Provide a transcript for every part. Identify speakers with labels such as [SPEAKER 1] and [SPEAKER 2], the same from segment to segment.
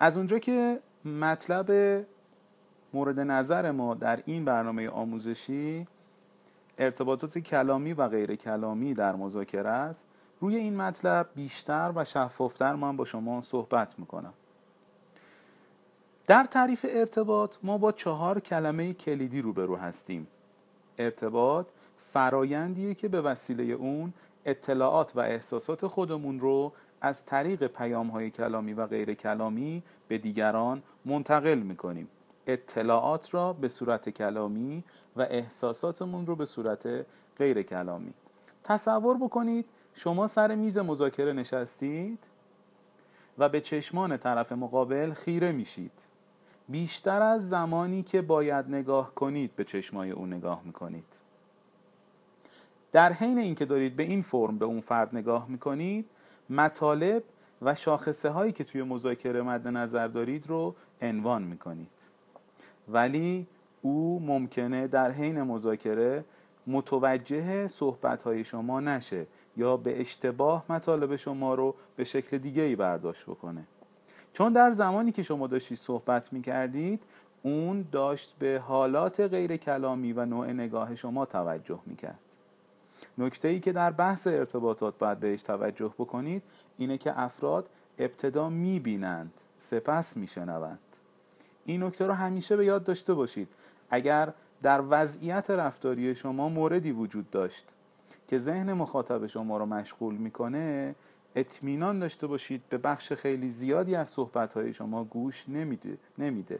[SPEAKER 1] از اونجا که مطلب مورد نظر ما در این برنامه آموزشی ارتباطات کلامی و غیر کلامی در مذاکره است روی این مطلب بیشتر و شفافتر من با شما صحبت می‌کنم. در تعریف ارتباط ما با چهار کلمه کلیدی روبرو هستیم. ارتباط فرایندیه که به وسیله اون اطلاعات و احساسات خودمون رو از طریق پیام های کلامی و غیر کلامی به دیگران منتقل می‌کنیم. اطلاعات را به صورت کلامی و احساساتمون رو به صورت غیر کلامی. تصور بکنید شما سر میز مذاکره نشستید و به چشمان طرف مقابل خیره میشید. بیشتر از زمانی که باید نگاه کنید به چشمای او نگاه می‌کنید. در حین اینکه دارید به این فرم به اون فرد نگاه می‌کنید مطالب و شاخصه هایی که توی مذاکره مد نظر دارید رو عنوان می‌کنید. ولی او ممکنه در حین مذاکره متوجه صحبت های شما نشه یا به اشتباه مطالب شما رو به شکل دیگه ای برداشت بکنه. چون در زمانی که شما داشتید صحبت می کردید اون داشت به حالات غیر کلامی و نوع نگاه شما توجه می کرد نکته ای که در بحث ارتباطات باید بهش توجه بکنید اینه که افراد ابتدا می بینند سپس می شنوند این نکته رو همیشه به یاد داشته باشید. اگر در وضعیت رفتاری شما موردی وجود داشت که ذهن مخاطب شما رو مشغول می‌کنه اطمینان داشته باشید به بخش خیلی زیادی از صحبتهای شما گوش نمیده نمیده.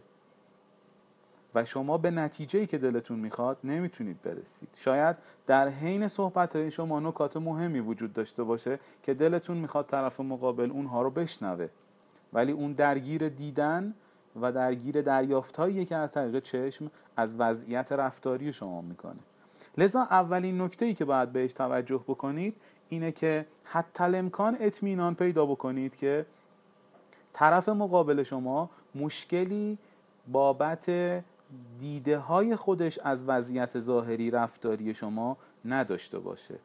[SPEAKER 1] و شما به نتیجه که دلتون می‌خواد نمی‌تونید برسید. شاید در حین صحبت شما نکات مهمی وجود داشته باشه که دلتون می‌خواد طرف مقابل اونها رو بشنوه. ولی اون درگیر دیدن و درگیر دریافت هایی که از طریق چشم از وضعیت رفتاری شما می‌کنه. لذا اولین نکته ای که باید بهش توجه بکنید اینه که حتی امکان اطمینان پیدا بکنید که طرف مقابل شما مشکلی بابت دیده های خودش از وضعیت ظاهری رفتاری شما نداشته باشه.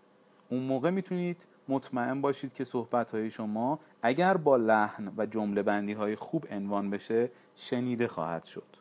[SPEAKER 1] اون موقع می‌تونید مطمئن باشید که صحبت های شما اگر با لحن و جمله بندی های خوب عنوان بشه شنیده خواهد شد.